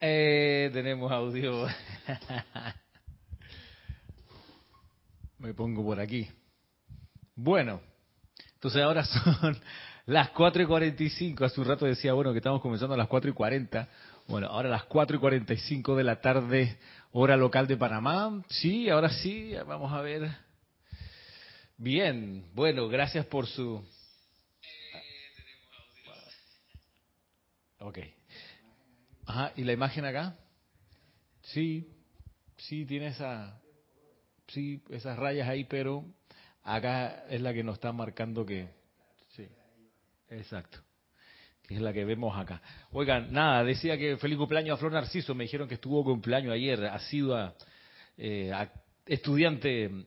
Eh, tenemos audio. Me pongo por aquí. Bueno, entonces ahora son las 4 y 45. Hace un rato decía, bueno, que estamos comenzando a las 4 y 40. Bueno, ahora a las 4 y 45 de la tarde, hora local de Panamá. Sí, ahora sí, vamos a ver. Bien, bueno, gracias por su... Ok. Ajá, ¿y la imagen acá? Sí, sí, tiene esa, sí, esas rayas ahí, pero acá es la que nos está marcando que, sí, exacto, que es la que vemos acá. Oigan, nada, decía que feliz cumpleaños a Flor Narciso, me dijeron que estuvo cumpleaños ayer, ha sido eh, estudiante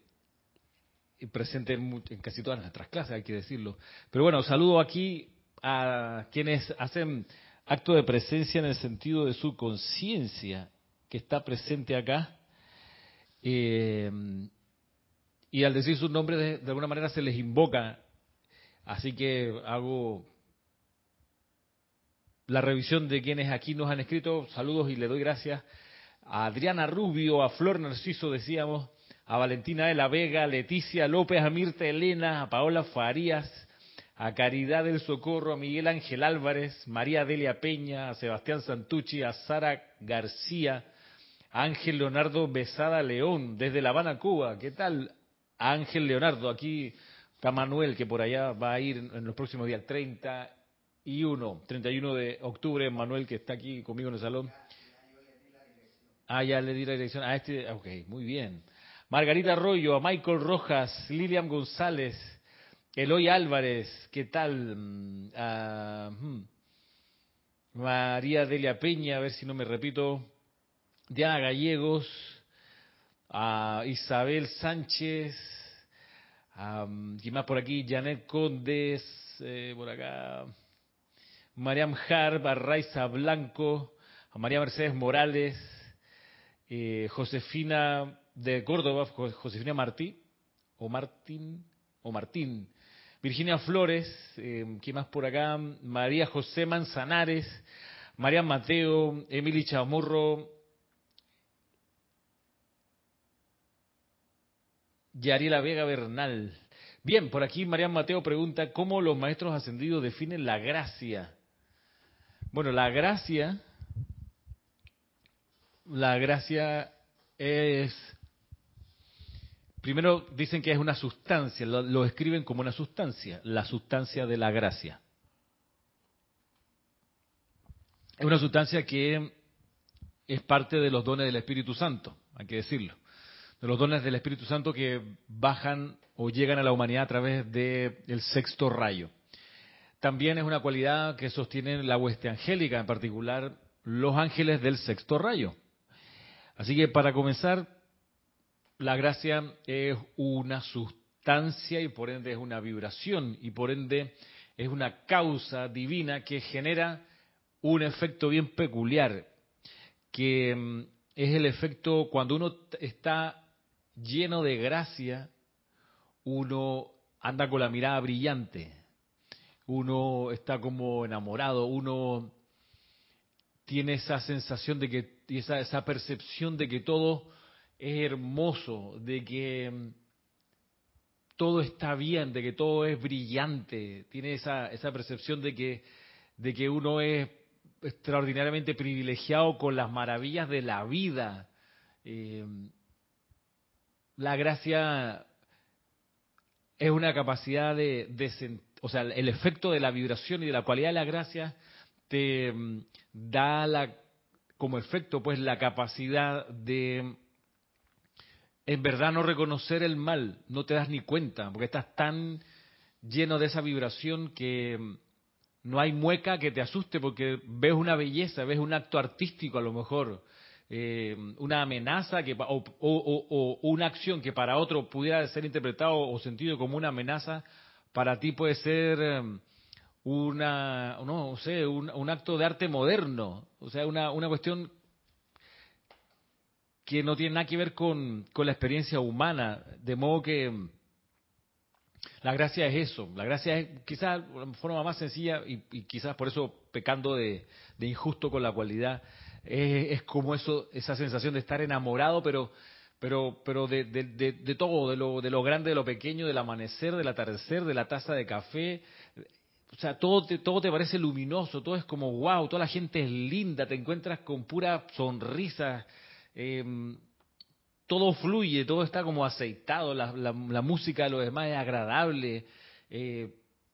presente en, en casi todas nuestras clases, hay que decirlo. Pero bueno, saludo aquí a quienes hacen acto de presencia en el sentido de su conciencia que está presente acá. Eh, y al decir sus nombres, de, alguna manera se les invoca. Así que hago la revisión de quienes aquí nos han escrito. Saludos y le doy gracias a Adriana Rubio, a Flor Narciso, decíamos, a Valentina de la Vega, a Leticia López, a Mirta Elena, a Paola Farías, a Caridad del Socorro, a Miguel Ángel Álvarez, María Delia Peña, a Sebastián Santucci, a Sara García, a Ángel Leonardo Besada León, desde La Habana, Cuba. ¿Qué tal, Ángel Leonardo? Aquí está Manuel, que por allá va a ir en los próximos días, 31, 31 de octubre, Manuel, que está aquí conmigo en el salón. Ah, ya le di la dirección. A este, ok, muy bien. Margarita Arroyo, a Michael Rojas, Lilian González, Eloy Álvarez, ¿qué tal? Uh. María Delia Peña, a ver si no me repito. Diana Gallegos, a Isabel Sánchez, um, ¿quién más por aquí? Janet Condes, eh, por acá. Mariam Harb, a Raiza Blanco, a María Mercedes Morales, eh, Josefina de Córdoba, Josefina Martí, o Martín, o Martín, Virginia Flores, eh, ¿quién más por acá? María José Manzanares, María Mateo, Emily Chamorro, Yariela Vega Bernal. Bien, por aquí María Mateo pregunta, ¿cómo los maestros ascendidos definen la gracia? Bueno, la gracia, la gracia es Primero dicen que es una sustancia, lo, lo, escriben como una sustancia, la sustancia de la gracia. Es una sustancia que es parte de los dones del Espíritu Santo, hay que decirlo. De los dones del Espíritu Santo que bajan o llegan a la humanidad a través del sexto rayo. También es una cualidad que sostiene la hueste angélica, en particular los ángeles del sexto rayo. Así que para comenzar, la gracia es una sustancia y por ende es una vibración y por ende es una causa divina que genera un efecto bien peculiar, que mm, es el efecto cuando uno está lleno de gracia, uno anda con la mirada brillante, uno está como enamorado, uno tiene esa sensación de que, esa, esa percepción de que todo es hermoso, de que mm, todo está bien, de que todo es brillante, tiene esa, percepción de que, uno es extraordinariamente privilegiado con las maravillas de la vida. Eh, la gracia es una capacidad de, o sea, el efecto de la vibración y de la cualidad de la gracia te mm, da como efecto pues la capacidad de en verdad no reconocer el mal, no te das ni cuenta, porque estás tan lleno de esa vibración que mm, no hay mueca que te asuste porque ves una belleza, ves un acto artístico a lo mejor, eh, una amenaza que, o, o, una acción que para otro pudiera ser interpretado o sentido como una amenaza, para ti puede ser mm, una, no, sé, un, un, acto de arte moderno, o sea, una, una cuestión que no tiene nada que ver con, con la experiencia humana, de modo que mm, la gracia es eso, la gracia es quizás la forma más sencilla y, quizás por eso pecando de, de, injusto con la cualidad, es, como eso, esa sensación de estar enamorado, pero pero pero de, de, todo, de lo, de lo grande, de lo pequeño, del amanecer, del atardecer, de la taza de café. O sea, todo te, todo te parece luminoso, todo es como wow, toda la gente es linda, te encuentras con pura sonrisa, em, todo fluye, todo está como aceitado, la, música de los demás es agradable. Eh,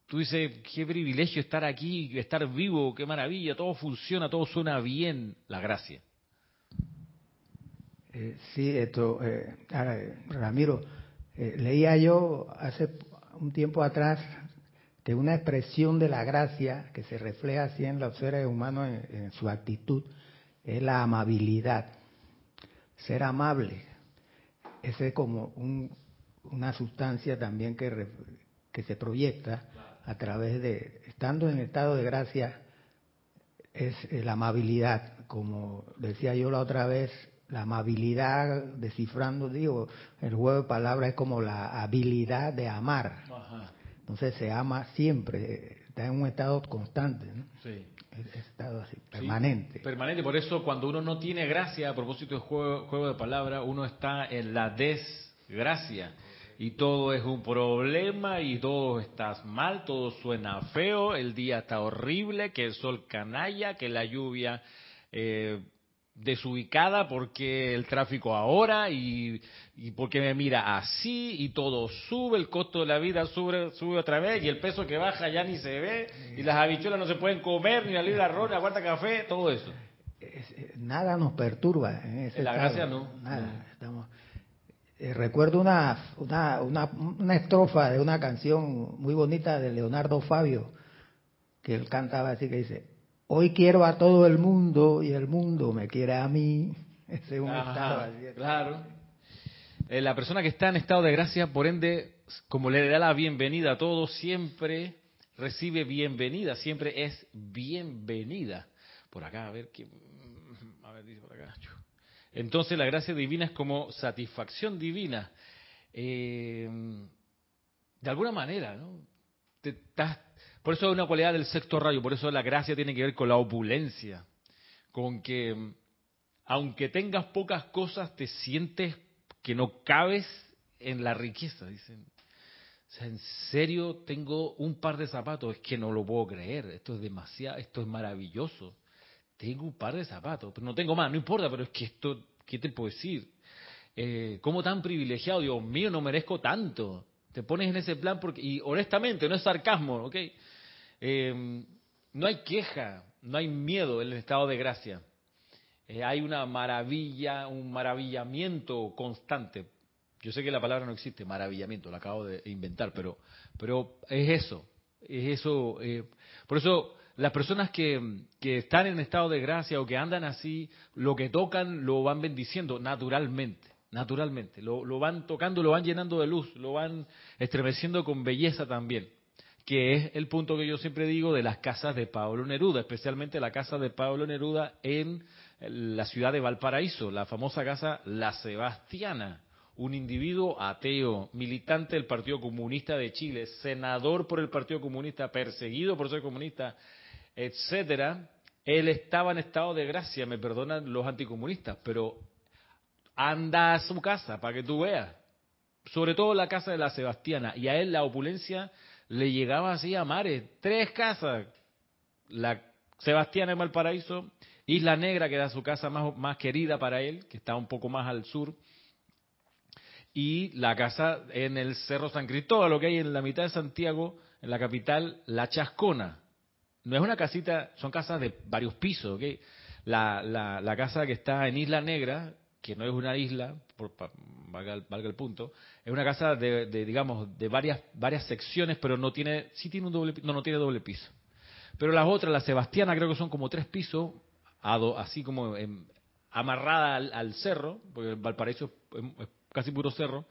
tú dices, qué privilegio estar aquí, estar vivo, qué maravilla, todo funciona, todo suena bien, la gracia. Eh, sí, esto, eh, Ramiro, leía yo hace un tiempo atrás que una expresión de la gracia que se refleja así en los seres humanos en, su actitud es la amabilidad, ser amable. Ese es como una sustancia también que, que se proyecta a través de, estando en estado de gracia, es eh, la amabilidad, como decía yo la otra vez, la amabilidad, descifrando, digo, el juego de palabras es como la habilidad de amar. Entonces se ama siempre, está en un estado constante, ¿no? Sí. estado así, permanente. permanente, por eso cuando uno no tiene gracia, a propósito del juego, juego de palabras, uno está en la desgracia y todo es un problema y todo está mal, todo suena feo, el día está horrible, que el sol canalla, que la lluvia eh, desubicada porque el tráfico ahora y, y, porque me mira así y todo sube, el costo de la vida sube, sube otra vez y el peso que baja ya ni se ve y las habichuelas no se pueden comer, ni la libra ni la cuarta café, todo eso. Eh, nada nos perturba en ese La gracia no. Nada, estamos eh, recuerdo una, una, una, estrofa de una canción muy bonita de Leonardo Fabio, que él cantaba así que dice, hoy quiero a todo el mundo y el mundo me quiere a mí. Ese es un estado Claro. Eh, la persona que está en estado de gracia, por ende, como le da la bienvenida a todos, siempre recibe bienvenida, siempre es bienvenida. Por acá, a ver, qué, a ver, dice por acá. Entonces la gracia divina es como satisfacción divina. Eh, de alguna manera, ¿no? Por eso es una cualidad del sexto rayo, por eso la gracia tiene que ver con la opulencia, con que aunque tengas pocas cosas, te sientes que no cabes en la riqueza, dicen. O sea, en serio tengo un par de zapatos, es que no lo puedo creer, esto es demasiado, esto es maravilloso tengo un par de zapatos, pero no tengo más, no importa, pero es que esto, ¿qué te puedo decir? Eh, ¿Cómo tan privilegiado? Dios mío, no merezco tanto. Te pones en ese plan porque, y honestamente, no es sarcasmo, ¿ok? Eh, no hay queja, no hay miedo en el estado de gracia. Eh, hay una maravilla, un maravillamiento constante. Yo sé que la palabra no existe, maravillamiento, la acabo de inventar, pero, pero es eso, es eso. por eso las personas que, están en estado de gracia o que andan así, lo que tocan lo van bendiciendo naturalmente, naturalmente. Lo, lo van tocando, lo van llenando de luz, lo van estremeciendo con belleza también, que es el punto que yo siempre digo de las casas de Pablo Neruda, especialmente la casa de Pablo Neruda en la ciudad de Valparaíso, la famosa casa La Sebastiana. Un individuo ateo, militante del Partido Comunista de Chile, senador por el Partido Comunista, perseguido por ser comunista, etcétera, él estaba en estado de gracia, me perdonan los anticomunistas, pero anda a su casa para que tú veas, sobre todo la casa de la Sebastiana, y a él la opulencia le llegaba así a mares, tres casas, la Sebastiana en Valparaíso, Isla Negra, que era su casa más, más querida para él, que está un poco más al sur, y la casa en el Cerro San Cristóbal, lo que hay en la mitad de Santiago, en la capital, La Chascona, no es una casita, son casas de varios pisos, ¿ok? La, la, casa que está en Isla Negra, que no es una isla, por, valga, el punto, es una casa de, digamos, de varias, varias secciones, pero no tiene, sí tiene un doble, no, no tiene doble piso. Pero las otras, la Sebastiana, creo que son como tres pisos, así como amarrada al, cerro, porque Valparaíso es casi puro cerro.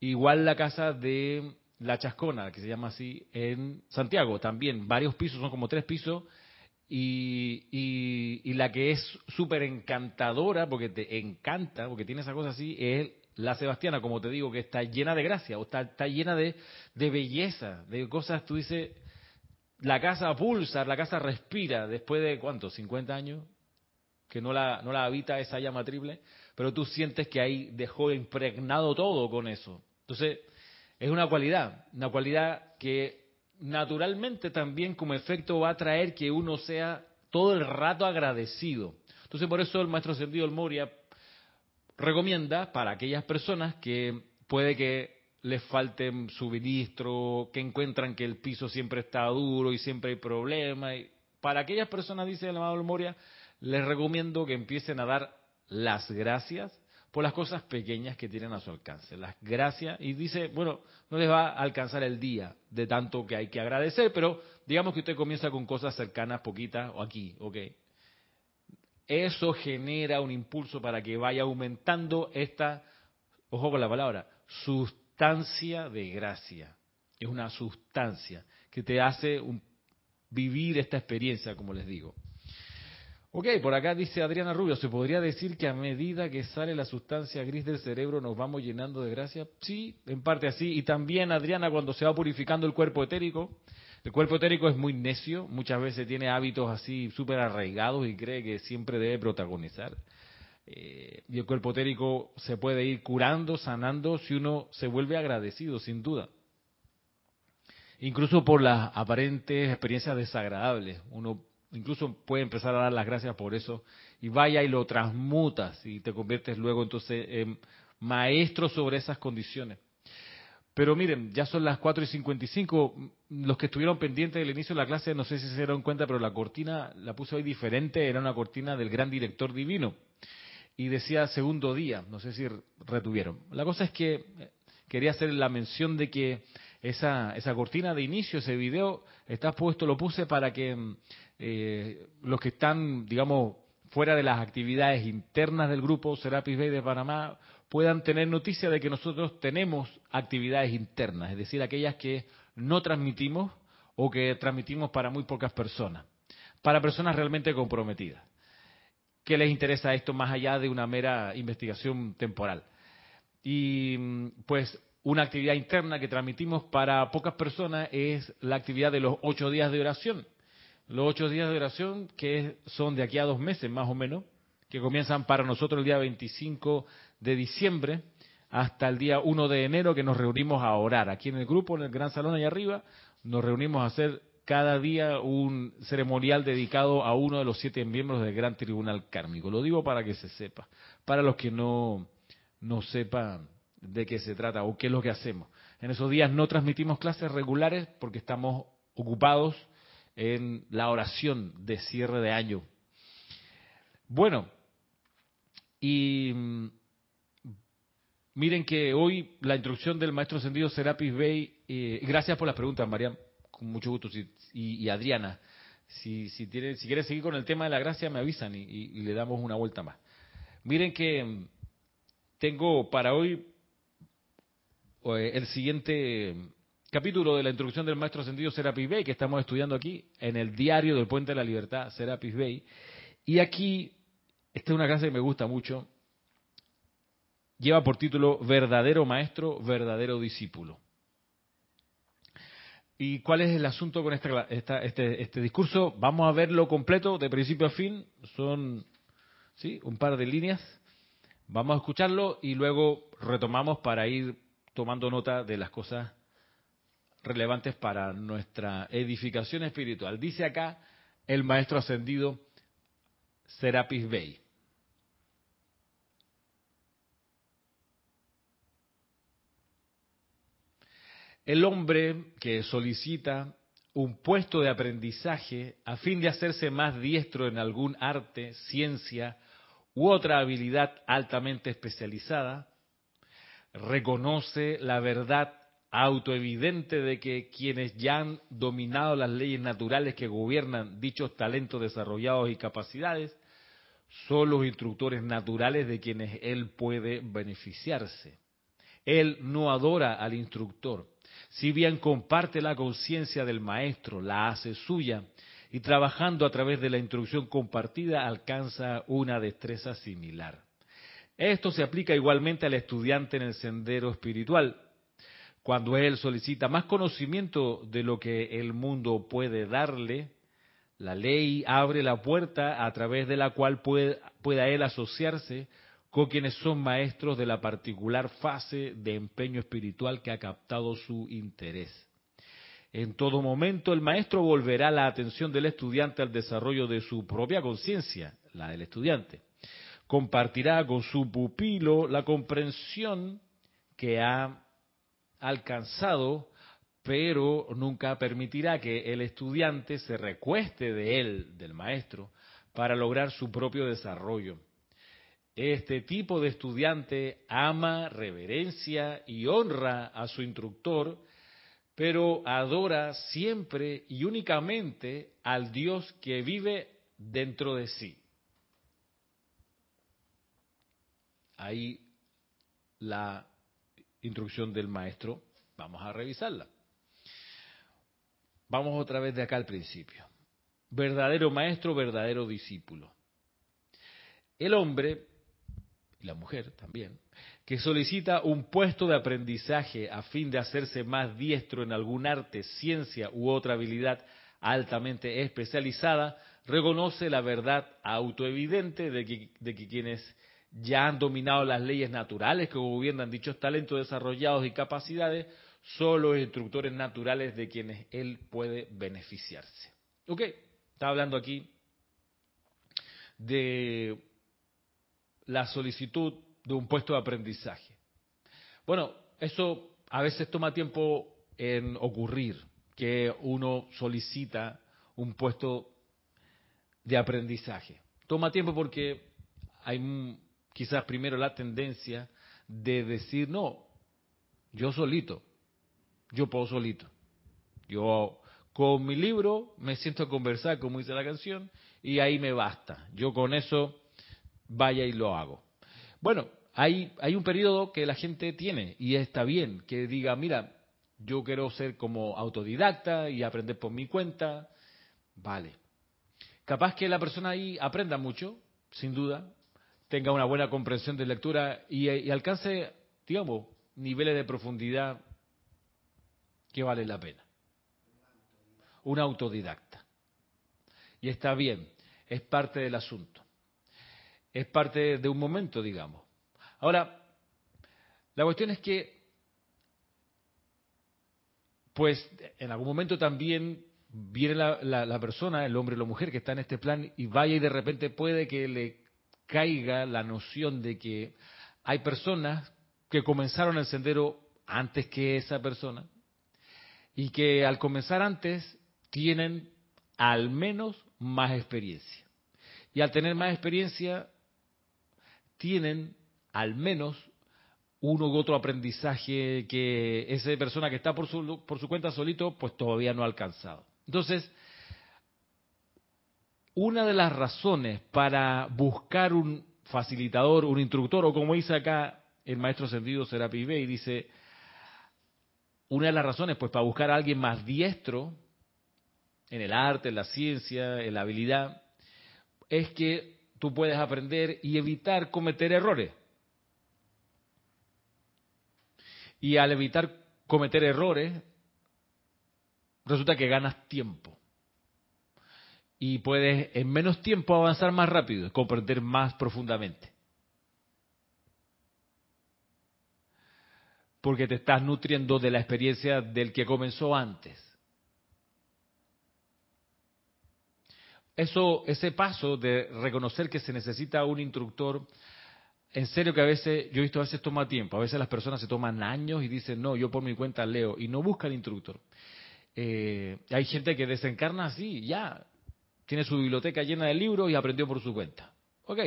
Igual la casa de la Chascona, que se llama así, en Santiago también, varios pisos, son como tres pisos, y, y, la que es súper encantadora, porque te encanta, porque tiene esa cosa así, es la Sebastiana, como te digo, que está llena de gracia, o está, está llena de, de belleza, de cosas, tú dices, la casa pulsa, la casa respira, después de, ¿cuánto? ¿50 años? que no la, no la habita esa llama triple, pero tú sientes que ahí dejó impregnado todo con eso. Entonces, es una cualidad, una cualidad que naturalmente también como efecto va a traer que uno sea todo el rato agradecido. Entonces, por eso el maestro Ascendido El Moria recomienda para aquellas personas que puede que les falte suministro, que encuentran que el piso siempre está duro y siempre hay problemas. Para aquellas personas, dice el amado Moria, les recomiendo que empiecen a dar las gracias por las cosas pequeñas que tienen a su alcance. Las gracias, y dice, bueno, no les va a alcanzar el día de tanto que hay que agradecer, pero digamos que usted comienza con cosas cercanas, poquitas, o aquí, ok. Eso genera un impulso para que vaya aumentando esta, ojo con la palabra, sustancia de gracia. Es una sustancia que te hace vivir esta experiencia, como les digo. Ok, por acá dice Adriana Rubio, ¿se podría decir que a medida que sale la sustancia gris del cerebro nos vamos llenando de gracia? Sí, en parte así. Y también, Adriana, cuando se va purificando el cuerpo etérico, el cuerpo etérico es muy necio, muchas veces tiene hábitos así súper arraigados y cree que siempre debe protagonizar. Eh, y el cuerpo etérico se puede ir curando, sanando, si uno se vuelve agradecido, sin duda. Incluso por las aparentes experiencias desagradables. Uno incluso puede empezar a dar las gracias por eso y vaya y lo transmutas y te conviertes luego entonces en maestro sobre esas condiciones. Pero miren, ya son las 4 y 55. Los que estuvieron pendientes del inicio de la clase, no sé si se dieron cuenta, pero la cortina la puse hoy diferente. Era una cortina del gran director divino. Y decía segundo día. No sé si retuvieron. La cosa es que eh, quería hacer la mención de que esa, esa cortina de inicio, ese video, está puesto, lo puse para que eh, los que están, digamos, fuera de las actividades internas del grupo Serapis Bay de Panamá puedan tener noticia de que nosotros tenemos actividades internas, es decir, aquellas que no transmitimos o que transmitimos para muy pocas personas, para personas realmente comprometidas, que les interesa esto más allá de una mera investigación temporal. Y pues una actividad interna que transmitimos para pocas personas es la actividad de los ocho días de oración. Los ocho días de oración que son de aquí a dos meses más o menos, que comienzan para nosotros el día 25 de diciembre hasta el día 1 de enero que nos reunimos a orar. Aquí en el grupo, en el gran salón allá arriba, nos reunimos a hacer cada día un ceremonial dedicado a uno de los siete miembros del Gran Tribunal Kármico. Lo digo para que se sepa. Para los que no, no sepan de qué se trata o qué es lo que hacemos. En esos días no transmitimos clases regulares porque estamos ocupados en la oración de cierre de año. Bueno, y mm, miren que hoy la introducción del maestro ascendido Serapis Bey, eh, gracias por las preguntas, María, con mucho gusto, y, Adriana. Si, si, si quiere seguir con el tema de la gracia, me avisan y le damos una vuelta más. Miren que mm, tengo para hoy el siguiente capítulo de la introducción del maestro ascendido Serapis Bey, que estamos estudiando aquí en el diario del Puente de la Libertad, Serapis Bey. Y aquí, esta es una clase que me gusta mucho, lleva por título Verdadero Maestro, Verdadero Discípulo. ¿Y cuál es el asunto con esta, este, este, discurso? Vamos a verlo completo, de principio a fin. Son ¿sí? un par de líneas. Vamos a escucharlo y luego retomamos para ir tomando nota de las cosas relevantes para nuestra edificación espiritual. Dice acá el maestro ascendido Serapis Bey. El hombre que solicita un puesto de aprendizaje a fin de hacerse más diestro en algún arte, ciencia u otra habilidad altamente especializada, reconoce la verdad autoevidente de que quienes ya han dominado las leyes naturales que gobiernan dichos talentos desarrollados y capacidades son los instructores naturales de quienes él puede beneficiarse. Él no adora al instructor, si bien comparte la conciencia del maestro, la hace suya y trabajando a través de la instrucción compartida alcanza una destreza similar. Esto se aplica igualmente al estudiante en el sendero espiritual. Cuando él solicita más conocimiento de lo que el mundo puede darle, La ley abre la puerta a través de la cual pueda él asociarse con quienes son maestros de la particular fase de empeño espiritual que ha captado su interés. En todo momento el maestro volverá la atención del estudiante al desarrollo de su propia conciencia, la del estudiante. Compartirá con su pupilo la comprensión que ha alcanzado pero nunca permitirá que el estudiante se recueste de él, del maestro, para lograr su propio desarrollo. Este tipo de estudiante ama, reverencia y honra a su instructor, pero adora siempre y únicamente al Dios que vive dentro de sí. Ahí la instrucción del maestro, vamos a revisarla. Vamos otra vez de acá al principio. Verdadero maestro, verdadero discípulo. El hombre, y la mujer también, que solicita un puesto de aprendizaje a fin de hacerse más diestro en algún arte, ciencia u otra habilidad altamente especializada, reconoce la verdad autoevidente de que, de que quienes ya han dominado las leyes naturales que gobiernan dichos talentos desarrollados y capacidades son los instructores naturales de quienes él puede beneficiarse. Ok, está hablando aquí de la solicitud de un puesto de aprendizaje. Bueno, eso a veces toma tiempo en ocurrir, que uno solicita un puesto de aprendizaje. Toma tiempo porque hay quizás primero la tendencia de decir, no, yo solito, yo puedo solito. Yo con mi libro me siento a conversar, como dice la canción, y ahí me basta. Yo con eso vaya y lo hago. Bueno, hay, hay un periodo que la gente tiene y está bien que diga, mira, yo quiero ser como autodidacta y aprender por mi cuenta. Vale. Capaz que la persona ahí aprenda mucho, sin duda, tenga una buena comprensión de lectura y, alcance, digamos, niveles de profundidad que vale la pena. Un autodidacta. Y está bien, es parte del asunto. Es parte de un momento, digamos. Ahora, la cuestión es que, pues, en algún momento también viene la, la, persona, el hombre o la mujer que está en este plan y vaya y de repente puede que le caiga la noción de que hay personas que comenzaron el sendero antes que esa persona y que al comenzar antes tienen al menos más experiencia. Y al tener más experiencia, tienen al menos uno u otro aprendizaje que esa persona que está por su, por su cuenta solito, pues todavía no ha alcanzado. Entonces, una de las razones para buscar un facilitador, un instructor, o como dice acá el maestro sentido Serapi y dice, una de las razones, pues, para buscar a alguien más diestro en el arte, en la ciencia, en la habilidad, es que tú puedes aprender y evitar cometer errores. Y al evitar cometer errores, resulta que ganas tiempo. Y puedes en menos tiempo avanzar más rápido, comprender más profundamente. porque te estás nutriendo de la experiencia del que comenzó antes. Eso, ese paso de reconocer que se necesita un instructor, en serio que a veces, yo he visto a veces toma tiempo, a veces las personas se toman años y dicen, no, yo por mi cuenta leo, y no buscan instructor. Eh, hay gente que desencarna así, ya, tiene su biblioteca llena de libros y aprendió por su cuenta. Ok,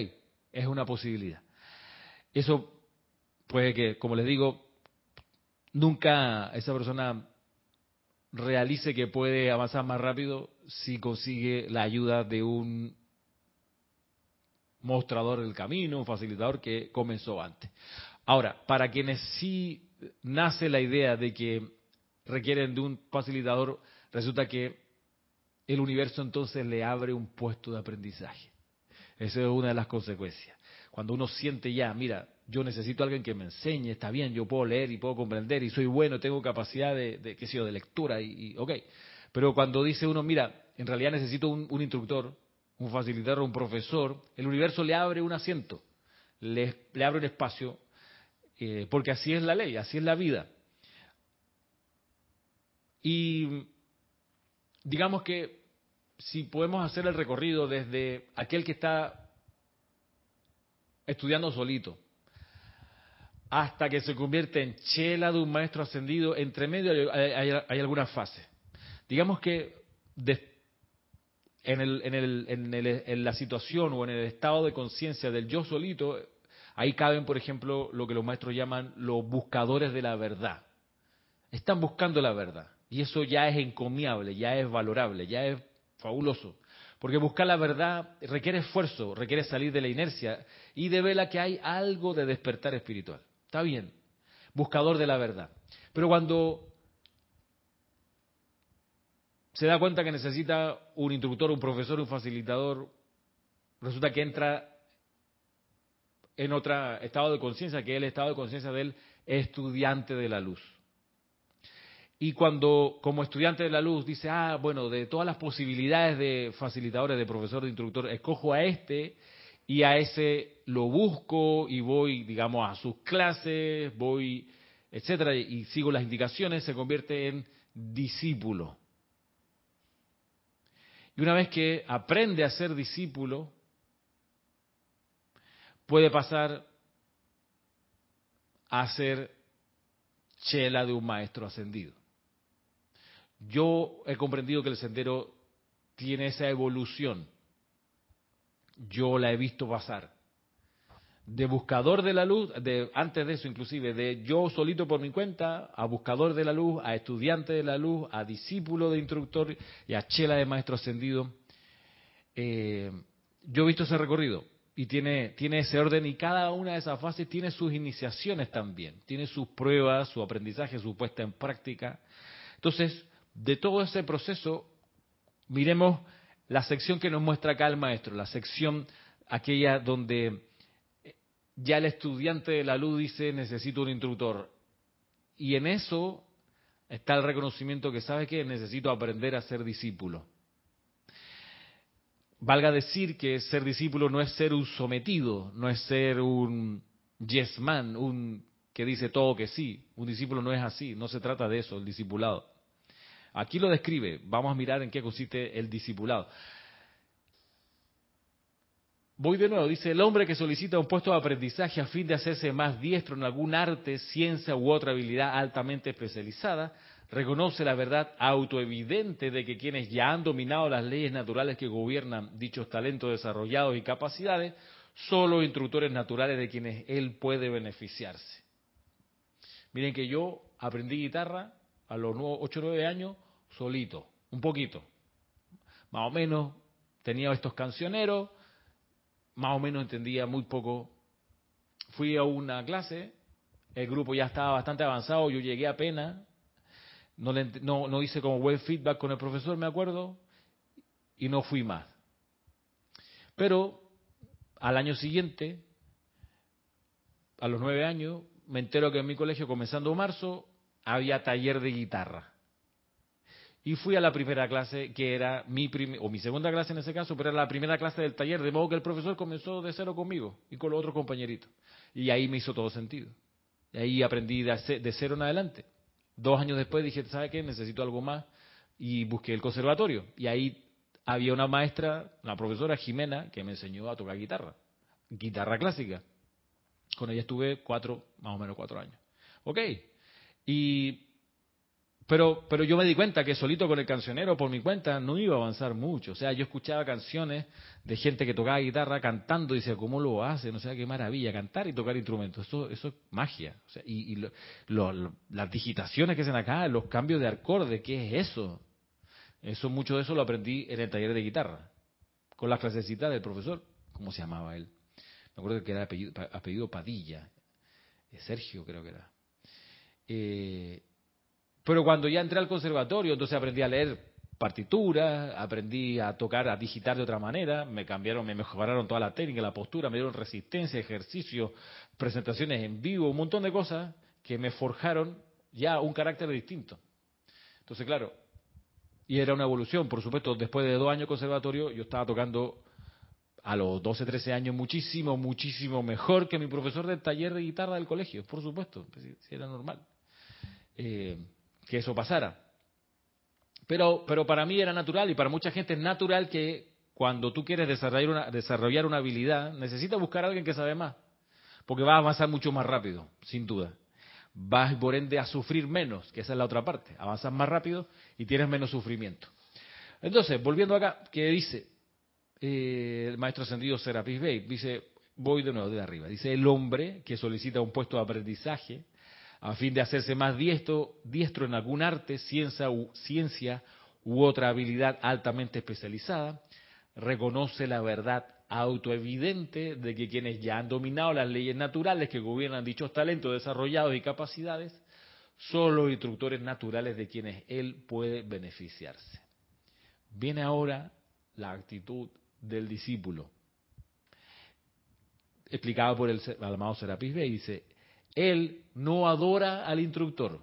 es una posibilidad. Eso puede que, como les digo, nunca esa persona realice que puede avanzar más rápido si consigue la ayuda de un mostrador del camino, un facilitador que comenzó antes. Ahora, para quienes sí nace la idea de que requieren de un facilitador, resulta que el universo entonces le abre un puesto de aprendizaje. Esa es una de las consecuencias. Cuando uno siente ya, mira, yo necesito a alguien que me enseñe, está bien, yo puedo leer y puedo comprender y soy bueno, tengo capacidad de, qué de lectura y, ok. Pero cuando dice uno, mira, en realidad necesito un, instructor, un facilitador, un profesor, el universo le abre un asiento, le, le abre un espacio, eh, porque así es la ley, así es la vida. Y digamos que si podemos hacer el recorrido desde aquel que está estudiando solito, hasta que se convierte en chela de un maestro ascendido, entre medio hay, alguna fase. Digamos que en, en, la situación o en el estado de conciencia del yo solito, ahí caben, por ejemplo, lo que los maestros llaman los buscadores de la verdad. Están buscando la verdad. Y eso ya es encomiable, ya es valorable, ya es fabuloso. Porque buscar la verdad requiere esfuerzo, requiere salir de la inercia y devela que hay algo de despertar espiritual. Está bien, buscador de la verdad. Pero cuando se da cuenta que necesita un instructor, un profesor, un facilitador, resulta que entra en otro estado de conciencia, que es el estado de conciencia del estudiante de la luz. Y cuando como estudiante de la luz dice, ah, bueno, de todas las posibilidades de facilitadores, de profesor, de instructor, escojo a este y a ese lo busco y voy, digamos, a sus clases, voy, etcétera, y sigo las indicaciones, se convierte en discípulo. Y una vez que aprende a ser discípulo, puede pasar a ser chela de un maestro ascendido. Yo he comprendido que el sendero tiene esa evolución. Yo la he visto pasar. De buscador de la luz, de, antes de eso inclusive, de yo solito por mi cuenta, a buscador de la luz, a estudiante de la luz, a discípulo de instructor y a chela de maestro ascendido. Eh, yo he visto ese recorrido y tiene, tiene ese orden y cada una de esas fases tiene sus iniciaciones también, tiene sus pruebas, su aprendizaje, su puesta en práctica. Entonces, de todo ese proceso, miremos la sección que nos muestra acá el maestro, la sección aquella donde ya el estudiante de la luz dice necesito un instructor. Y en eso está el reconocimiento que sabe que necesito aprender a ser discípulo. Valga decir que ser discípulo no es ser un sometido, no es ser un yes man, un que dice todo que sí. Un discípulo no es así, no se trata de eso, el discipulado. Aquí lo describe. Vamos a mirar en qué consiste el discipulado. Voy de nuevo, dice el hombre que solicita un puesto de aprendizaje a fin de hacerse más diestro en algún arte, ciencia u otra habilidad altamente especializada, reconoce la verdad autoevidente de que quienes ya han dominado las leyes naturales que gobiernan dichos talentos desarrollados y capacidades, son los instructores naturales de quienes él puede beneficiarse. Miren que yo aprendí guitarra a los 8 o 9 años solito, un poquito. Más o menos tenía estos cancioneros, más o menos entendía muy poco. Fui a una clase, el grupo ya estaba bastante avanzado, yo llegué apenas, no, no, no hice como buen feedback con el profesor, me acuerdo, y no fui más. Pero al año siguiente, a los nueve años, me entero que en mi colegio, comenzando marzo, había taller de guitarra. Y fui a la primera clase, que era mi o mi segunda clase en ese caso, pero era la primera clase del taller, de modo que el profesor comenzó de cero conmigo y con los otros compañeritos. Y ahí me hizo todo sentido. Y ahí aprendí de, cero en adelante. Dos años después dije, ¿sabe qué? Necesito algo más. Y busqué el conservatorio. Y ahí había una maestra, una profesora Jimena, que me enseñó a tocar guitarra. Guitarra clásica. Con ella estuve cuatro, más o menos cuatro años. Ok, y, pero, pero yo me di cuenta que solito con el cancionero, por mi cuenta, no iba a avanzar mucho. O sea, yo escuchaba canciones de gente que tocaba guitarra cantando y decía, ¿cómo lo hacen? O sea, qué maravilla, cantar y tocar instrumentos. Eso, eso es magia. O sea, y, las digitaciones que hacen acá, los cambios de acorde, ¿qué es eso? Eso, mucho de eso lo aprendí en el taller de guitarra, con la clasecita del profesor, ¿cómo se llamaba él? Me acuerdo que era apellido, apellido Padilla, Sergio creo que era. Eh, pero cuando ya entré al conservatorio, entonces aprendí a leer partituras, aprendí a tocar, a digitar de otra manera, me cambiaron, me mejoraron toda la técnica, la postura, me dieron resistencia, ejercicio, presentaciones en vivo, un montón de cosas que me forjaron ya un carácter distinto. Entonces, claro, Y era una evolución, por supuesto, después de dos años conservatorio, yo estaba tocando a los 12, 13 años muchísimo, muchísimo mejor que mi profesor del taller de guitarra del colegio, por supuesto, si era normal eh, que eso pasara. Pero, pero para mí era natural y para mucha gente es natural que cuando tú quieres desarrollar una, desarrollar una habilidad, necesitas buscar a alguien que sabe más, porque va a avanzar mucho más rápido, sin duda. Vas por ende a sufrir menos, que esa es la otra parte, avanzas más rápido y tienes menos sufrimiento. Entonces, volviendo acá, que dice eh, el maestro ascendido Serapis Bey, dice, voy de nuevo de arriba, dice el hombre que solicita un puesto de aprendizaje a fin de hacerse más diestro, diestro en algún arte, ciencia u, ciencia u otra habilidad altamente especializada, reconoce la verdad autoevidente de que quienes ya han dominado las leyes naturales que gobiernan dichos talentos desarrollados y capacidades son los instructores naturales de quienes él puede beneficiarse. Viene ahora la actitud del discípulo, explicado por el amado Serapis Bey, dice, él no adora al instructor.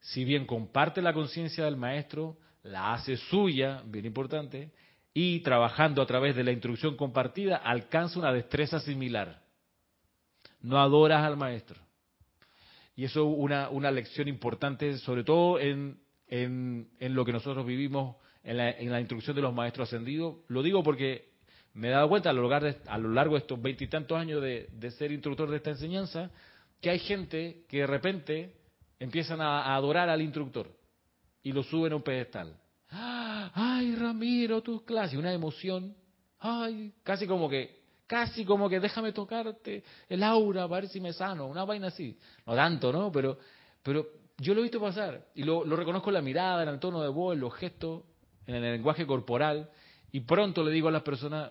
Si bien comparte la conciencia del maestro, la hace suya, bien importante, y trabajando a través de la instrucción compartida alcanza una destreza similar. No adoras al maestro. Y eso es una, una lección importante, sobre todo en, en, lo que nosotros vivimos en la, en la instrucción de los maestros ascendidos. Lo digo porque me he dado cuenta a lo largo de, a lo largo de estos veintitantos años de, ser instructor de esta enseñanza que hay gente que de repente empiezan a, adorar al instructor y lo suben a un pedestal. ¡Ay, Ramiro, tus clases! Una emoción. ¡Ay! Casi como que, casi como que déjame tocarte el aura para ver si me sano. Una vaina así. No tanto, ¿no? Pero, pero yo lo he visto pasar y lo, lo reconozco en la mirada, en el tono de voz, en los gestos, en el lenguaje corporal. Y pronto le digo a las personas,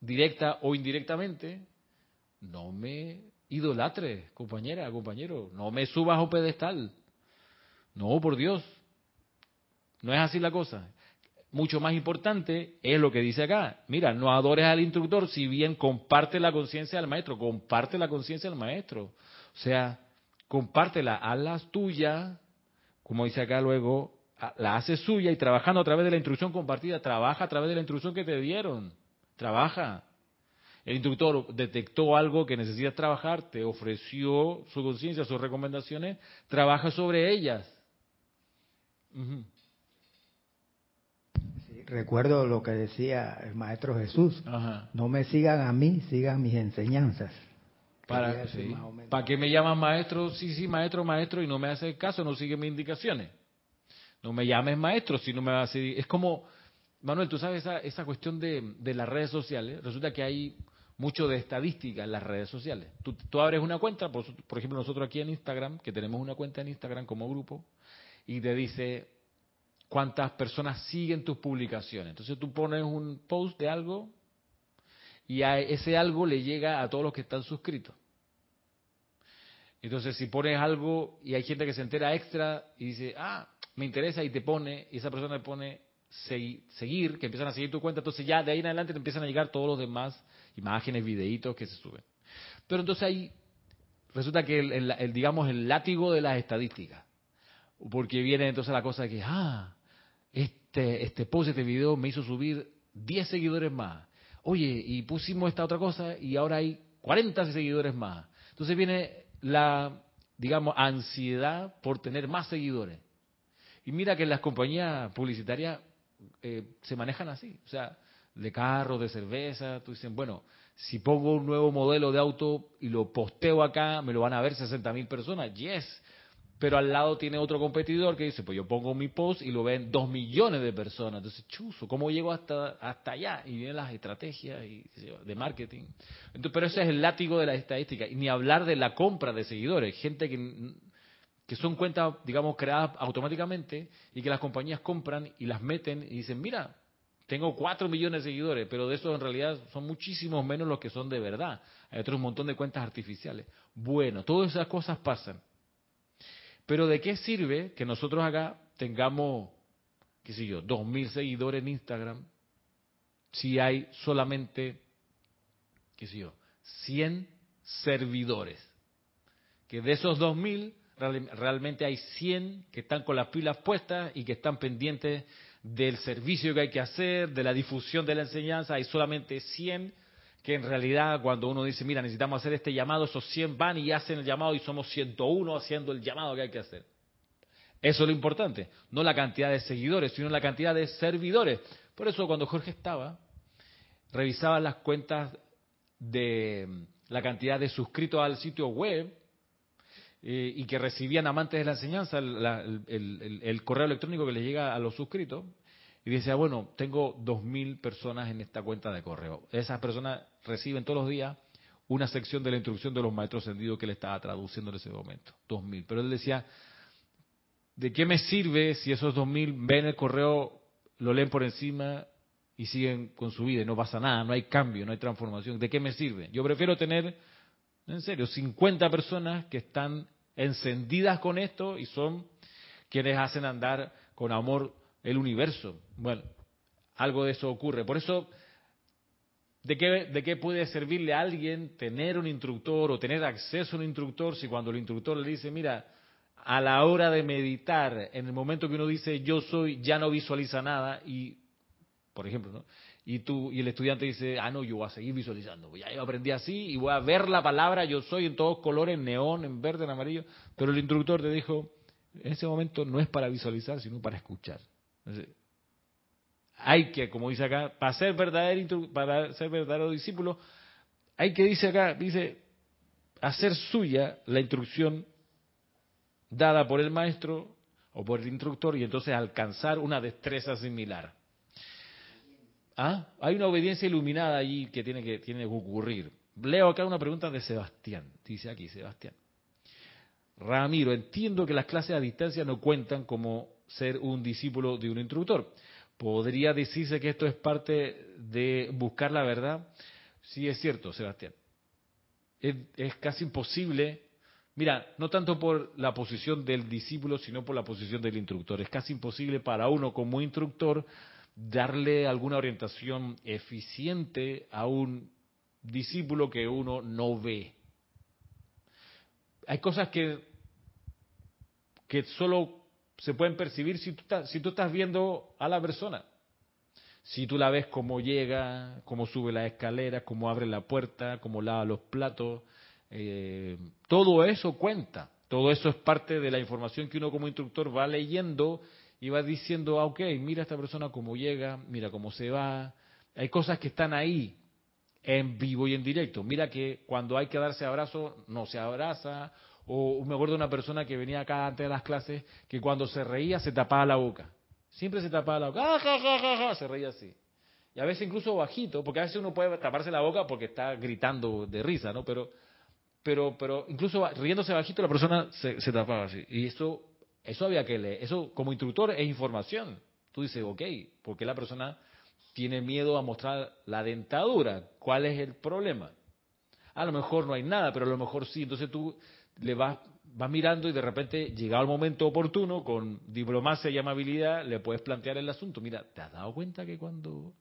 directa o indirectamente, no me idolatres, compañera, compañero, no me subas a un pedestal. No, por Dios. No es así la cosa. Mucho más importante es lo que dice acá. Mira, no adores al instructor si bien comparte la conciencia del maestro, comparte la conciencia del maestro. O sea, compártela, hazla tuya, como dice acá luego, la hace suya y trabajando a través de la instrucción compartida, trabaja a través de la instrucción que te dieron. Trabaja. El instructor detectó algo que necesitas trabajar, te ofreció su conciencia, sus recomendaciones, trabaja sobre ellas. recuerdo lo que decía el Maestro Jesús, no me sigan a mí, sigan mis enseñanzas. ¿Para, ¿Para qué me llaman maestro? Sí, sí, maestro, maestro, y no me hace caso, no sigue mis indicaciones. No me llames maestro si no me va a seguir. Es como, Manuel, tú sabes esa, cuestión de, las redes sociales. Resulta que hay mucho de estadística en las redes sociales. Tú, tú abres una cuenta, por, por, ejemplo, nosotros aquí en Instagram, que tenemos una cuenta en Instagram como grupo, y te dice cuántas personas siguen tus publicaciones. Entonces tú pones un post de algo y a ese algo le llega a todos los que están suscritos. Entonces, si pones algo y hay gente que se entera extra y dice, ah, me interesa y te pone, y esa persona le pone seguir, que empiezan a seguir tu cuenta, entonces ya de ahí en adelante te empiezan a llegar todos los demás imágenes, videitos que se suben. Pero entonces ahí resulta que el, digamos el látigo de las estadísticas, porque viene entonces la cosa de que ah este este post, este video me hizo subir 10 seguidores más. Oye, y pusimos esta otra cosa y ahora hay 40 seguidores más. Entonces viene la digamos ansiedad por tener más seguidores. Y mira que las compañías publicitarias eh, se manejan así, o sea, de carro, de cerveza, tú dicen, bueno, si pongo un nuevo modelo de auto y lo posteo acá, me lo van a ver 60 mil personas, yes, pero al lado tiene otro competidor que dice, pues yo pongo mi post y lo ven dos millones de personas, entonces, chuzo, ¿cómo llego hasta, hasta allá? Y vienen las estrategias de marketing. Entonces, pero ese es el látigo de la estadística, y ni hablar de la compra de seguidores, gente que que son cuentas, digamos, creadas automáticamente y que las compañías compran y las meten y dicen, mira, tengo 4 millones de seguidores, pero de esos en realidad son muchísimos menos los que son de verdad. Hay otro montón de cuentas artificiales. Bueno, todas esas cosas pasan. Pero ¿de qué sirve que nosotros acá tengamos, qué sé yo, 2.000 seguidores en Instagram si hay solamente, qué sé yo, 100 servidores? Que de esos 2.000 Realmente hay 100 que están con las pilas puestas y que están pendientes del servicio que hay que hacer, de la difusión de la enseñanza. Hay solamente 100 que en realidad cuando uno dice, mira, necesitamos hacer este llamado, esos 100 van y hacen el llamado y somos 101 haciendo el llamado que hay que hacer. Eso es lo importante, no la cantidad de seguidores, sino la cantidad de servidores. Por eso cuando Jorge estaba, revisaba las cuentas de la cantidad de suscritos al sitio web eh, y que recibían amantes de la enseñanza el, correo electrónico que les llega a los suscritos y decía, bueno, tengo dos mil personas en esta cuenta de correo. Esas personas reciben todos los días una sección de la instrucción de los maestros encendidos que le estaba traduciendo en ese momento. Dos mil. Pero él decía, ¿de qué me sirve si esos dos mil ven el correo, lo leen por encima y siguen con su vida y no pasa nada, no hay cambio, no hay transformación? ¿De qué me sirve? Yo prefiero tener, en serio, 50 personas que están encendidas con esto y son quienes hacen andar con amor el universo. Bueno, algo de eso ocurre. Por eso, ¿de qué, ¿de qué puede servirle a alguien tener un instructor o tener acceso a un instructor si cuando el instructor le dice, mira, a la hora de meditar, en el momento que uno dice yo soy, ya no visualiza nada y, por ejemplo, ¿no? Y tú y el estudiante dice, ah no, yo voy a seguir visualizando, ya yo aprendí así y voy a ver la palabra yo soy en todos colores, neón, en verde, en amarillo, pero el instructor te dijo, en ese momento no es para visualizar, sino para escuchar. hay que, como dice acá, para ser verdadero, para ser verdadero discípulo, hay que, dice acá, dice, hacer suya la instrucción dada por el maestro o por el instructor y entonces alcanzar una destreza similar. ¿Ah? Hay una obediencia iluminada allí que tiene que, tiene que ocurrir. Leo acá una pregunta de Sebastián. Dice aquí Sebastián. Ramiro, entiendo que las clases a distancia no cuentan como ser un discípulo de un instructor. ¿Podría decirse que esto es parte de buscar la verdad? Sí, es cierto, Sebastián. es casi imposible Mira, no tanto por la posición del discípulo, sino por la posición del instructor. Es casi imposible para uno como instructor darle alguna orientación eficiente a un discípulo que uno no ve. Hay cosas que, que solo se pueden percibir si tú, estás, si tú estás viendo a la persona. Si tú la ves cómo llega, cómo sube la escalera, cómo abre la puerta, cómo lava los platos, eh, todo eso cuenta, todo eso es parte de la información que uno como instructor va leyendo y va diciendo, ah, ok, mira esta persona cómo llega, mira cómo se va. Hay cosas que están ahí, en vivo y en directo. Mira que cuando hay que darse abrazo, no se abraza. O me acuerdo de una persona que venía acá antes de las clases, que cuando se reía se tapaba la boca. Siempre se tapaba la boca. ¡Ah, se reía así. Y a veces incluso bajito, porque a veces uno puede taparse la boca porque está gritando de risa, ¿no? Pero pero, pero incluso riéndose bajito la persona se, se tapaba así. Y eso, eso había que leer. Eso como instructor es información. Tú dices, ok, ¿por qué la persona tiene miedo a mostrar la dentadura? ¿Cuál es el problema? A lo mejor no hay nada, pero a lo mejor sí. Entonces tú le vas, vas mirando y de repente, llegado el momento oportuno, con diplomacia y amabilidad, le puedes plantear el asunto. Mira, ¿te has dado cuenta que cuando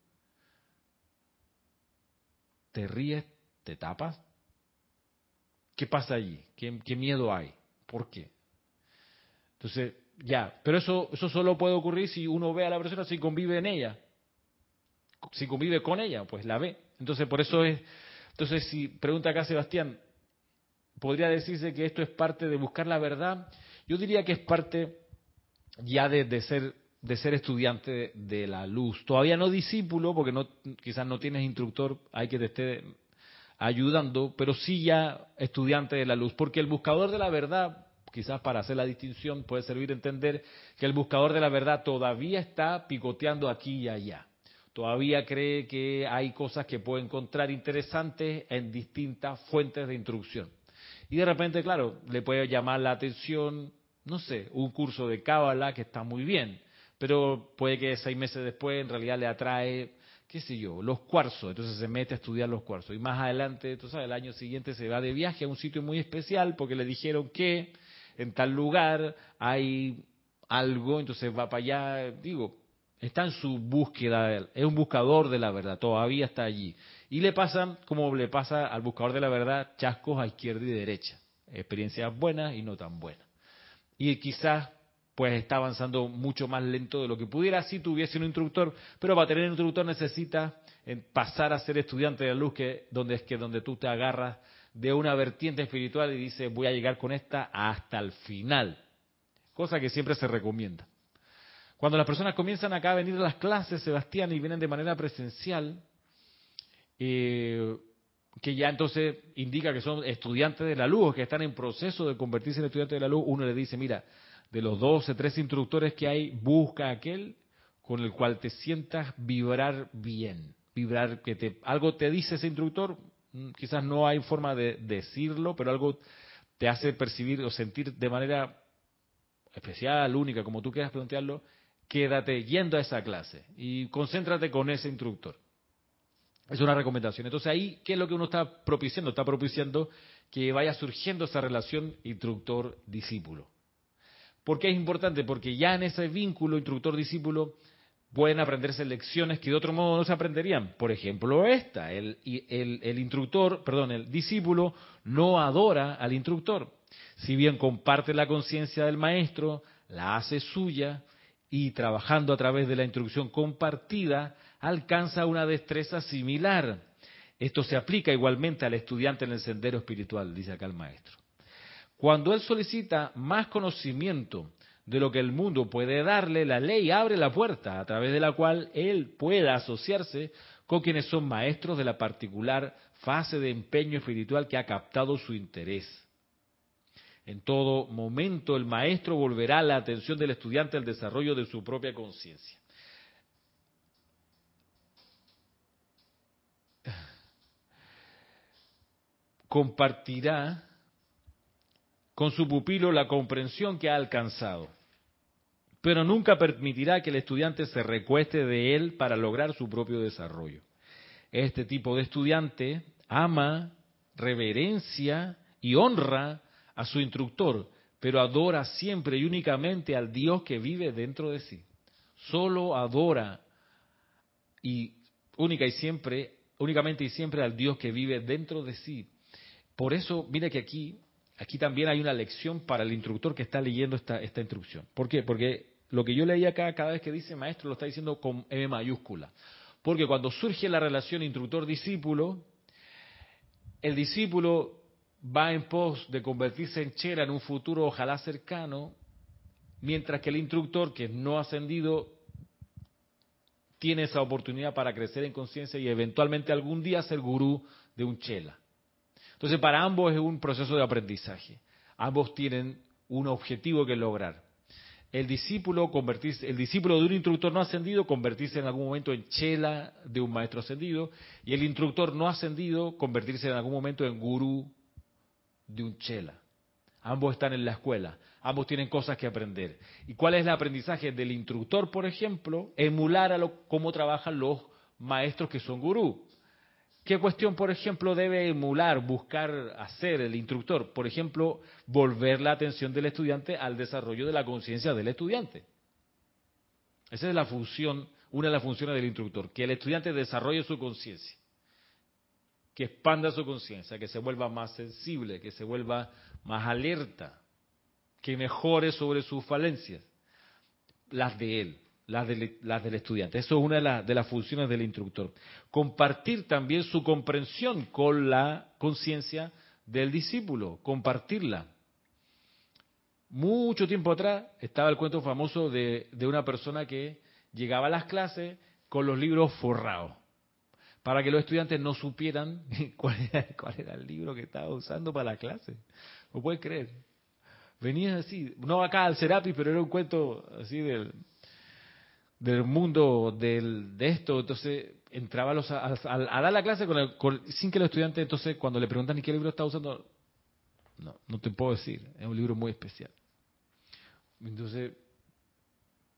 te ríes, te tapas? ¿Qué pasa allí? ¿Qué, miedo hay? ¿Por qué? Entonces, ya, pero eso, eso solo puede ocurrir si uno ve a la persona, si convive en ella. Si convive con ella, pues la ve. Entonces, por eso es. Entonces, si pregunta acá Sebastián, ¿podría decirse que esto es parte de buscar la verdad? Yo diría que es parte ya de, ser de ser estudiante de la luz. Todavía no discípulo, porque no, quizás no tienes instructor, hay que te esté ayudando, pero sí ya estudiante de la luz, porque el buscador de la verdad, quizás para hacer la distinción, puede servir entender que el buscador de la verdad todavía está picoteando aquí y allá. Todavía cree que hay cosas que puede encontrar interesantes en distintas fuentes de instrucción. Y de repente, claro, le puede llamar la atención, no sé, un curso de Cábala que está muy bien, pero puede que seis meses después en realidad le atrae qué sé yo, los cuarzos, entonces se mete a estudiar los cuarzos. Y más adelante, tú sabes, el año siguiente se va de viaje a un sitio muy especial porque le dijeron que en tal lugar hay algo, entonces va para allá, digo, está en su búsqueda, es un buscador de la verdad, todavía está allí. Y le pasa, como le pasa al buscador de la verdad, chascos a izquierda y derecha, experiencias buenas y no tan buenas. y quizás pues está avanzando mucho más lento de lo que pudiera si tuviese un instructor, pero para tener un instructor necesita eh, pasar a ser estudiante de la luz, que donde es que donde tú te agarras de una vertiente espiritual y dices voy a llegar con esta hasta el final, cosa que siempre se recomienda. Cuando las personas comienzan acá a venir a las clases, Sebastián, y vienen de manera presencial, eh, que ya entonces indica que son estudiantes de la luz, que están en proceso de convertirse en estudiantes de la luz, uno le dice, mira, de los 12, 13 instructores que hay, busca aquel con el cual te sientas vibrar bien, vibrar que te algo te dice ese instructor, quizás no hay forma de decirlo, pero algo te hace percibir o sentir de manera especial, única, como tú quieras plantearlo, quédate yendo a esa clase y concéntrate con ese instructor. Es una recomendación. Entonces ahí, ¿qué es lo que uno está propiciando? Está propiciando que vaya surgiendo esa relación instructor-discípulo. ¿Por qué es importante? Porque ya en ese vínculo instructor-discípulo pueden aprenderse lecciones que de otro modo no se aprenderían. Por ejemplo, esta, el, instructor, perdón, el discípulo no adora al instructor. Si bien comparte la conciencia del maestro, la hace suya y trabajando a través de la instrucción compartida, alcanza una destreza similar. Esto se aplica igualmente al estudiante en el sendero espiritual, dice acá el maestro. Cuando él solicita más conocimiento de lo que el mundo puede darle, la ley abre la puerta a través de la cual él pueda asociarse con quienes son maestros de la particular fase de empeño espiritual que ha captado su interés. En todo momento el maestro volverá la atención del estudiante al desarrollo de su propia conciencia. Compartirá con su pupilo la comprensión que ha alcanzado, pero nunca permitirá que el estudiante se recueste de él para lograr su propio desarrollo. Este tipo de estudiante ama, reverencia y honra a su instructor, pero adora siempre y únicamente al Dios que vive dentro de sí. Solo adora y única y siempre, únicamente y siempre al Dios que vive dentro de sí. Por eso, mire que aquí aquí también hay una lección para el instructor que está leyendo esta, esta instrucción. ¿Por qué? Porque lo que yo leí acá, cada vez que dice maestro, lo está diciendo con M mayúscula. Porque cuando surge la relación instructor-discípulo, el discípulo va en pos de convertirse en chera en un futuro ojalá cercano, mientras que el instructor, que no ha ascendido, tiene esa oportunidad para crecer en conciencia y eventualmente algún día ser gurú de un chela. Entonces, para ambos es un proceso de aprendizaje. Ambos tienen un objetivo que lograr. El discípulo, convertirse, el discípulo de un instructor no ascendido, convertirse en algún momento en chela de un maestro ascendido, y el instructor no ascendido, convertirse en algún momento en gurú de un chela. Ambos están en la escuela, ambos tienen cosas que aprender. ¿Y cuál es el aprendizaje del instructor, por ejemplo? Emular a lo, cómo trabajan los maestros que son gurú. ¿Qué cuestión, por ejemplo, debe emular, buscar hacer el instructor? Por ejemplo, volver la atención del estudiante al desarrollo de la conciencia del estudiante. Esa es la función, una de las funciones del instructor, que el estudiante desarrolle su conciencia, que expanda su conciencia, que se vuelva más sensible, que se vuelva más alerta, que mejore sobre sus falencias, las de él las del, estudiante. Eso es una de, las funciones del instructor. Compartir también su comprensión con la conciencia del discípulo, compartirla. Mucho tiempo atrás estaba el cuento famoso de, una persona que llegaba a las clases con los libros forrados, para que los estudiantes no supieran cuál era, cuál era el libro que estaba usando para la clase. ¿Lo puedes creer? Venía así, no acá al Serapis, pero era un cuento así del, del mundo del, de esto, entonces entraba a, los, a, dar la clase con sin que los estudiantes, entonces cuando le preguntan ¿y qué libro está usando? No, no te puedo decir, es un libro muy especial. Entonces,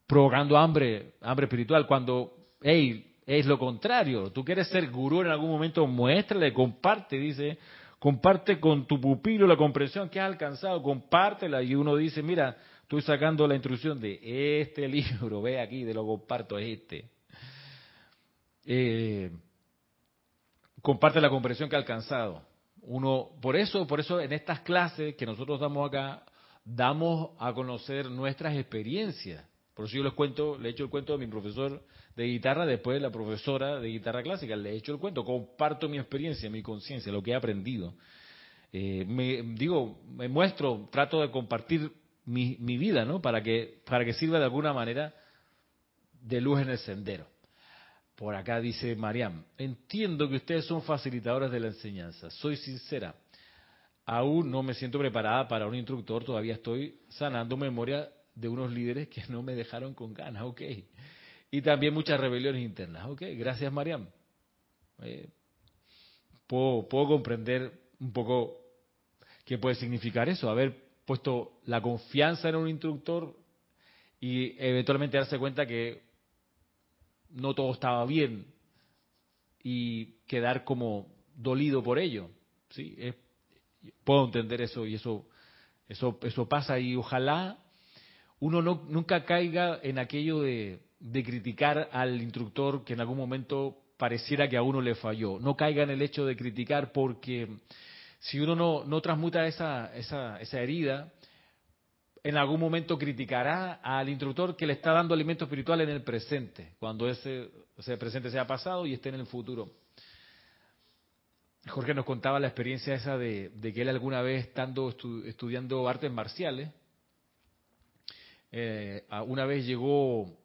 provocando hambre, hambre espiritual, cuando, hey, es lo contrario, tú quieres ser gurú en algún momento, muéstrale, comparte, dice, comparte con tu pupilo la comprensión que has alcanzado, compártela y uno dice, mira, Estoy sacando la instrucción de este libro, ve aquí, de lo comparto, es este. Eh, comparte la comprensión que ha alcanzado. Uno, por eso, por eso en estas clases que nosotros damos acá, damos a conocer nuestras experiencias. Por eso yo les cuento, le he hecho el cuento a mi profesor de guitarra, después la profesora de guitarra clásica, le he hecho el cuento, comparto mi experiencia, mi conciencia, lo que he aprendido. Eh, me, digo, me muestro, trato de compartir mi, mi, vida, ¿no? Para que, para que sirva de alguna manera de luz en el sendero. Por acá dice Mariam, entiendo que ustedes son facilitadores de la enseñanza. Soy sincera, aún no me siento preparada para un instructor, todavía estoy sanando memoria de unos líderes que no me dejaron con ganas, ok. Y también muchas rebeliones internas, ok. Gracias, Mariam. Eh, puedo, puedo comprender un poco qué puede significar eso, haber puesto la confianza en un instructor y eventualmente darse cuenta que no todo estaba bien y quedar como dolido por ello. ¿sí? puedo entender eso y eso, eso, eso pasa y ojalá uno no, nunca caiga en aquello de, de criticar al instructor que en algún momento pareciera que a uno le falló. No caiga en el hecho de criticar porque si uno no, no transmuta esa, esa, esa herida, en algún momento criticará al instructor que le está dando alimento espiritual en el presente, cuando ese, ese presente sea pasado y esté en el futuro. Jorge nos contaba la experiencia esa de, que él alguna vez estando estudiando artes marciales, eh, una vez llegó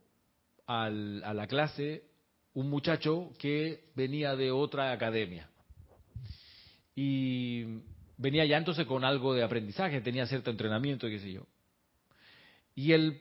a la clase un muchacho que venía de otra academia y venía ya entonces con algo de aprendizaje, tenía cierto entrenamiento, qué sé yo. Y el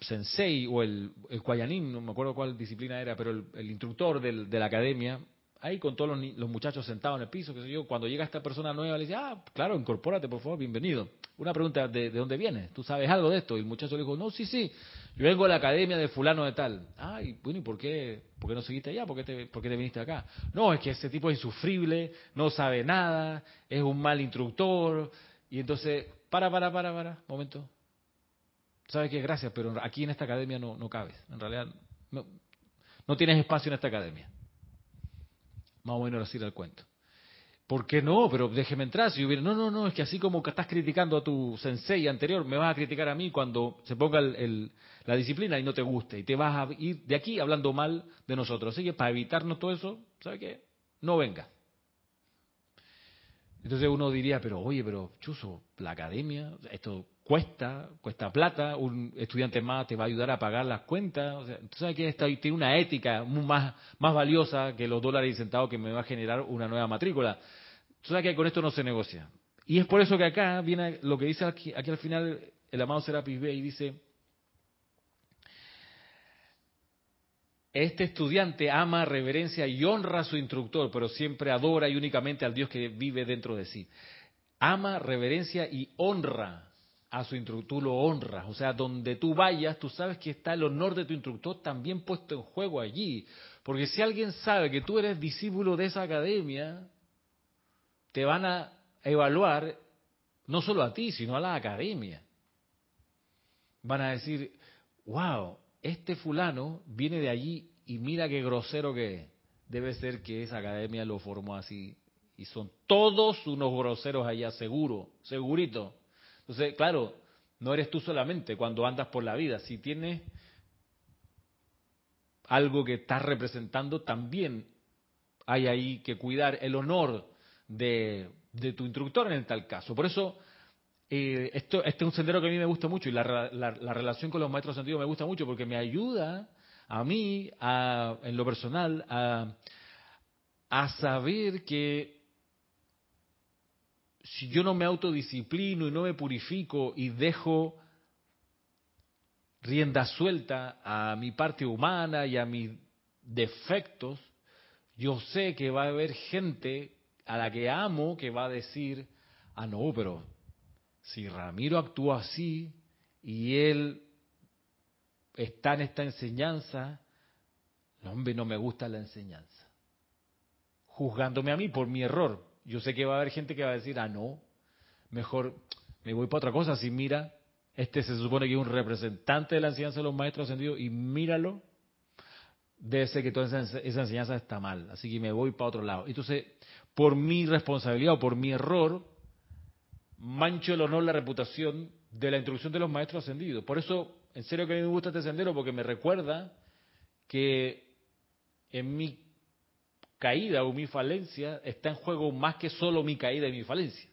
sensei o el, el no me acuerdo cuál disciplina era, pero el, instructor del, de la academia, ahí con todos los, muchachos sentados en el piso, qué sé yo, cuando llega esta persona nueva le dice, ah, claro, incorpórate, por favor, bienvenido. Una pregunta, ¿de, dónde vienes? ¿Tú sabes algo de esto? Y el muchacho le dijo, no, sí, sí, yo vengo de la academia de fulano de tal. Ay, bueno, ¿y por qué, por qué no seguiste allá? ¿Por qué, te, ¿Por te viniste acá? No, es que ese tipo es insufrible, no sabe nada, es un mal instructor. Y entonces, para, para, para, para, momento ¿Sabes qué? Gracias, pero aquí en esta academia no, no cabes. En realidad, no, no tienes espacio en esta academia. Más o menos así era el cuento. ¿Por qué no? Pero déjeme entrar. Si hubiera, no, no, no, es que así como que estás criticando a tu sensei anterior, me vas a criticar a mí cuando se ponga el, la disciplina y no te guste. Y te vas a ir de aquí hablando mal de nosotros. Así que para evitarnos todo eso, ¿sabe qué? No venga. Entonces uno diría, pero oye, pero Chuso, la academia, esto cuesta, cuesta plata, un estudiante más te va a ayudar a pagar las cuentas, o sea, tú sabes que esta tiene una ética más, más valiosa que los dólares y centavos que me va a generar una nueva matrícula. Tú sabes que con esto no se negocia. Y es por eso que acá viene lo que dice aquí, aquí al final el amado Serapis B y dice, este estudiante ama, reverencia y honra a su instructor, pero siempre adora y únicamente al Dios que vive dentro de sí. Ama, reverencia y honra a su instructor, tú lo honras. O sea, donde tú vayas, tú sabes que está el honor de tu instructor también puesto en juego allí. Porque si alguien sabe que tú eres discípulo de esa academia, te van a evaluar no solo a ti, sino a la academia. Van a decir, wow, este fulano viene de allí y mira qué grosero que es. Debe ser que esa academia lo formó así. Y son todos unos groseros allá, seguro, segurito. Entonces, claro, no eres tú solamente cuando andas por la vida. Si tienes algo que estás representando, también hay ahí que cuidar el honor de, tu instructor en tal caso. Por eso, eh, esto, este es un sendero que a mí me gusta mucho y la, relación con los maestros sentidos me gusta mucho porque me ayuda a mí, en lo personal, a, a saber que si yo no me autodisciplino y no me purifico y dejo rienda suelta a mi parte humana y a mis defectos, yo sé que va a haber gente a la que amo que va a decir, ah, no, pero si Ramiro actúa así y él está en esta enseñanza, no, hombre, no me gusta la enseñanza. Juzgándome a mí por mi error, yo sé que va a haber gente que va a decir, ah, no, mejor me voy para otra cosa. Si mira, este se supone que es un representante de la enseñanza de los maestros ascendidos y míralo, debe ser que toda esa, enseñanza está mal. Así que me voy para otro lado. Entonces, por mi responsabilidad o por mi error, mancho el honor, la reputación de la introducción de los maestros ascendidos. Por eso, en serio que a mí me gusta este sendero, porque me recuerda que en mi caída o mi falencia está en juego más que solo mi caída y mi falencia.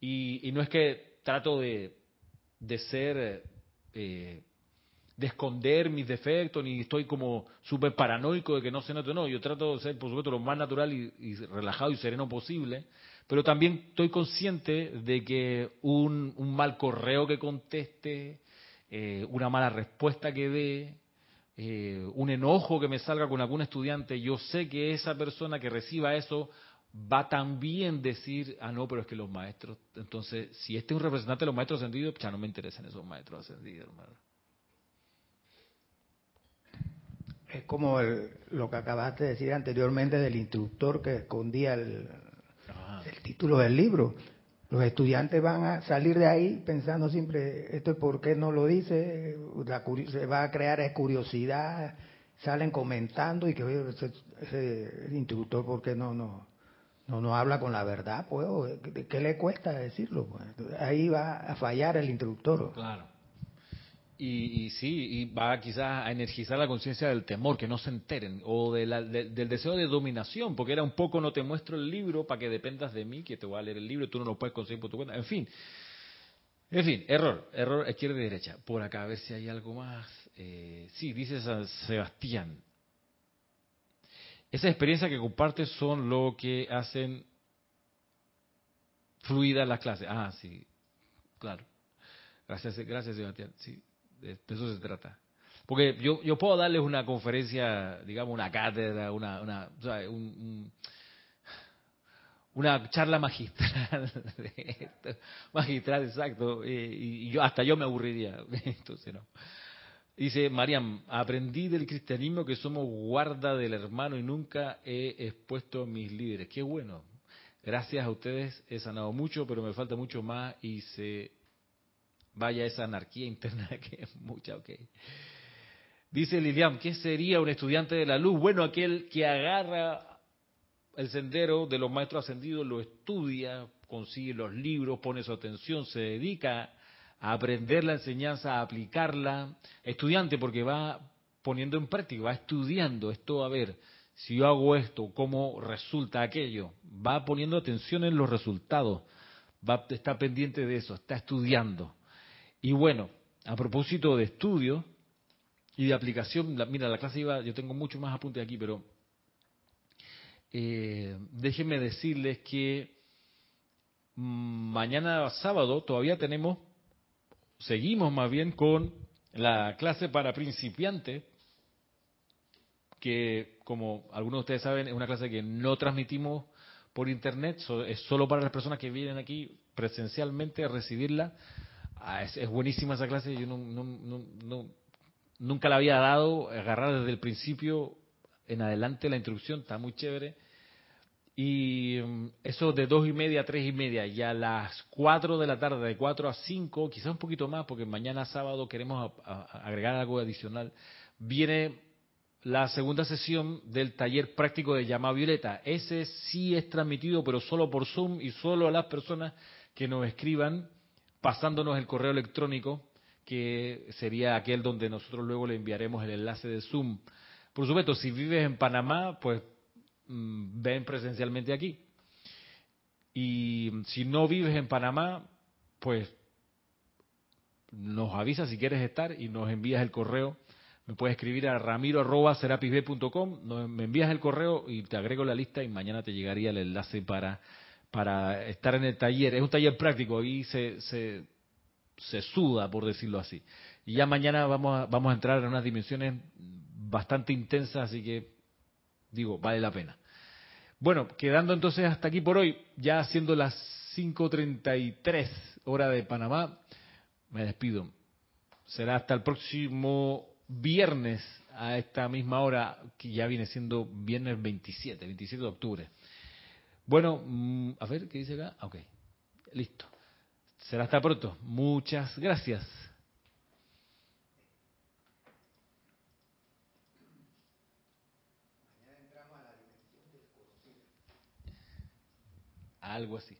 Y, no es que trato de, de ser, eh, de esconder mis defectos, ni estoy como súper paranoico de que no se note, no, yo trato de ser, por supuesto, lo más natural y, relajado y sereno posible, pero también estoy consciente de que un, mal correo que conteste, eh, una mala respuesta que dé, eh, un enojo que me salga con algún estudiante, yo sé que esa persona que reciba eso va también decir, ah, no, pero es que los maestros, entonces, si este es un representante de los maestros ascendidos, ya no me interesan esos maestros ascendidos, hermano. Es como lo que acabaste de decir anteriormente del instructor que escondía el, el título del libro. Los estudiantes van a salir de ahí pensando siempre, esto es por qué no lo dice, se va a crear curiosidad, salen comentando y que ese, instructor, ¿por qué no, no, no, no habla con la verdad? Pues, ¿Qué le cuesta decirlo? Pues? Ahí va a fallar el instructor. Claro. Y, sí, y va quizás a energizar la conciencia del temor, que no se enteren, o del deseo de dominación, porque era un poco no te muestro el libro para que dependas de mí, que te voy a leer el libro y tú no lo puedes conseguir por tu cuenta. En fin, en fin, error, error izquierda y derecha. Por acá, a ver si hay algo más. Eh, sí, dice San Sebastián. Esas experiencias que compartes son lo que hacen fluida las clases. Ah, sí, claro. Gracias, gracias Sebastián. Sí, de, eso se trata. Porque yo, yo puedo darles una conferencia, digamos, una cátedra, una, una, una charla magistral. magistral, exacto. Y, yo hasta yo me aburriría. Entonces, no. Dice Mariam, aprendí del cristianismo que somos guarda del hermano y nunca he expuesto mis líderes. Qué bueno. Gracias a ustedes he sanado mucho, pero me falta mucho más y se Vaya esa anarquía interna que es mucha, ok. Dice Lilian, ¿qué sería un estudiante de la luz? Bueno, aquel que agarra el sendero de los maestros ascendidos, lo estudia, consigue los libros, pone su atención, se dedica a aprender la enseñanza, a aplicarla. Estudiante porque va poniendo en práctica, va estudiando esto, a ver, si yo hago esto, cómo resulta aquello. Va poniendo atención en los resultados, va, está pendiente de eso, está estudiando. Y bueno, a propósito de estudio y de aplicación, mira, la clase iba, yo tengo mucho más apuntes aquí, pero eh, déjenme decirles que mm, mañana sábado todavía tenemos, seguimos más bien con la clase para principiantes, que como algunos de ustedes saben es una clase que no transmitimos por internet, es solo para las personas que vienen aquí presencialmente a recibirla Ah, es, buenísima esa clase, yo nunca la había dado, agarrar desde el principio en adelante la introducción, está muy chévere. Y mm, eso de dos y media a tres y media, y a las cuatro de la tarde, de cuatro a cinco, quizás un poquito más, porque mañana sábado queremos agregar algo adicional, viene la segunda sesión del taller práctico de llama violeta. Ese sí es transmitido, pero solo por Zoom y solo a las personas que nos escriban pasándonos el correo electrónico, que sería aquel donde nosotros luego le enviaremos el enlace de Zoom. Por supuesto, si vives en Panamá, pues mm, ven presencialmente aquí. Y si no vives en Panamá, pues nos avisas si quieres estar y nos envías el correo. Me puedes escribir a ramiro.serapisb.com, me envías el correo y te agrego la lista y mañana te llegaría el enlace para para estar en el taller. Es un taller práctico, y se, se, se suda, por decirlo así. Y ya mañana vamos a, vamos a entrar en unas dimensiones bastante intensas, así que digo, vale la pena. Bueno, quedando entonces hasta aquí por hoy, ya siendo las 5.33 hora de Panamá, me despido. Será hasta el próximo viernes a esta misma hora, que ya viene siendo viernes 27, 27 de octubre. Bueno, mm, a ver, ¿qué dice acá? Ok, listo. Será hasta pronto. Muchas gracias. Algo así.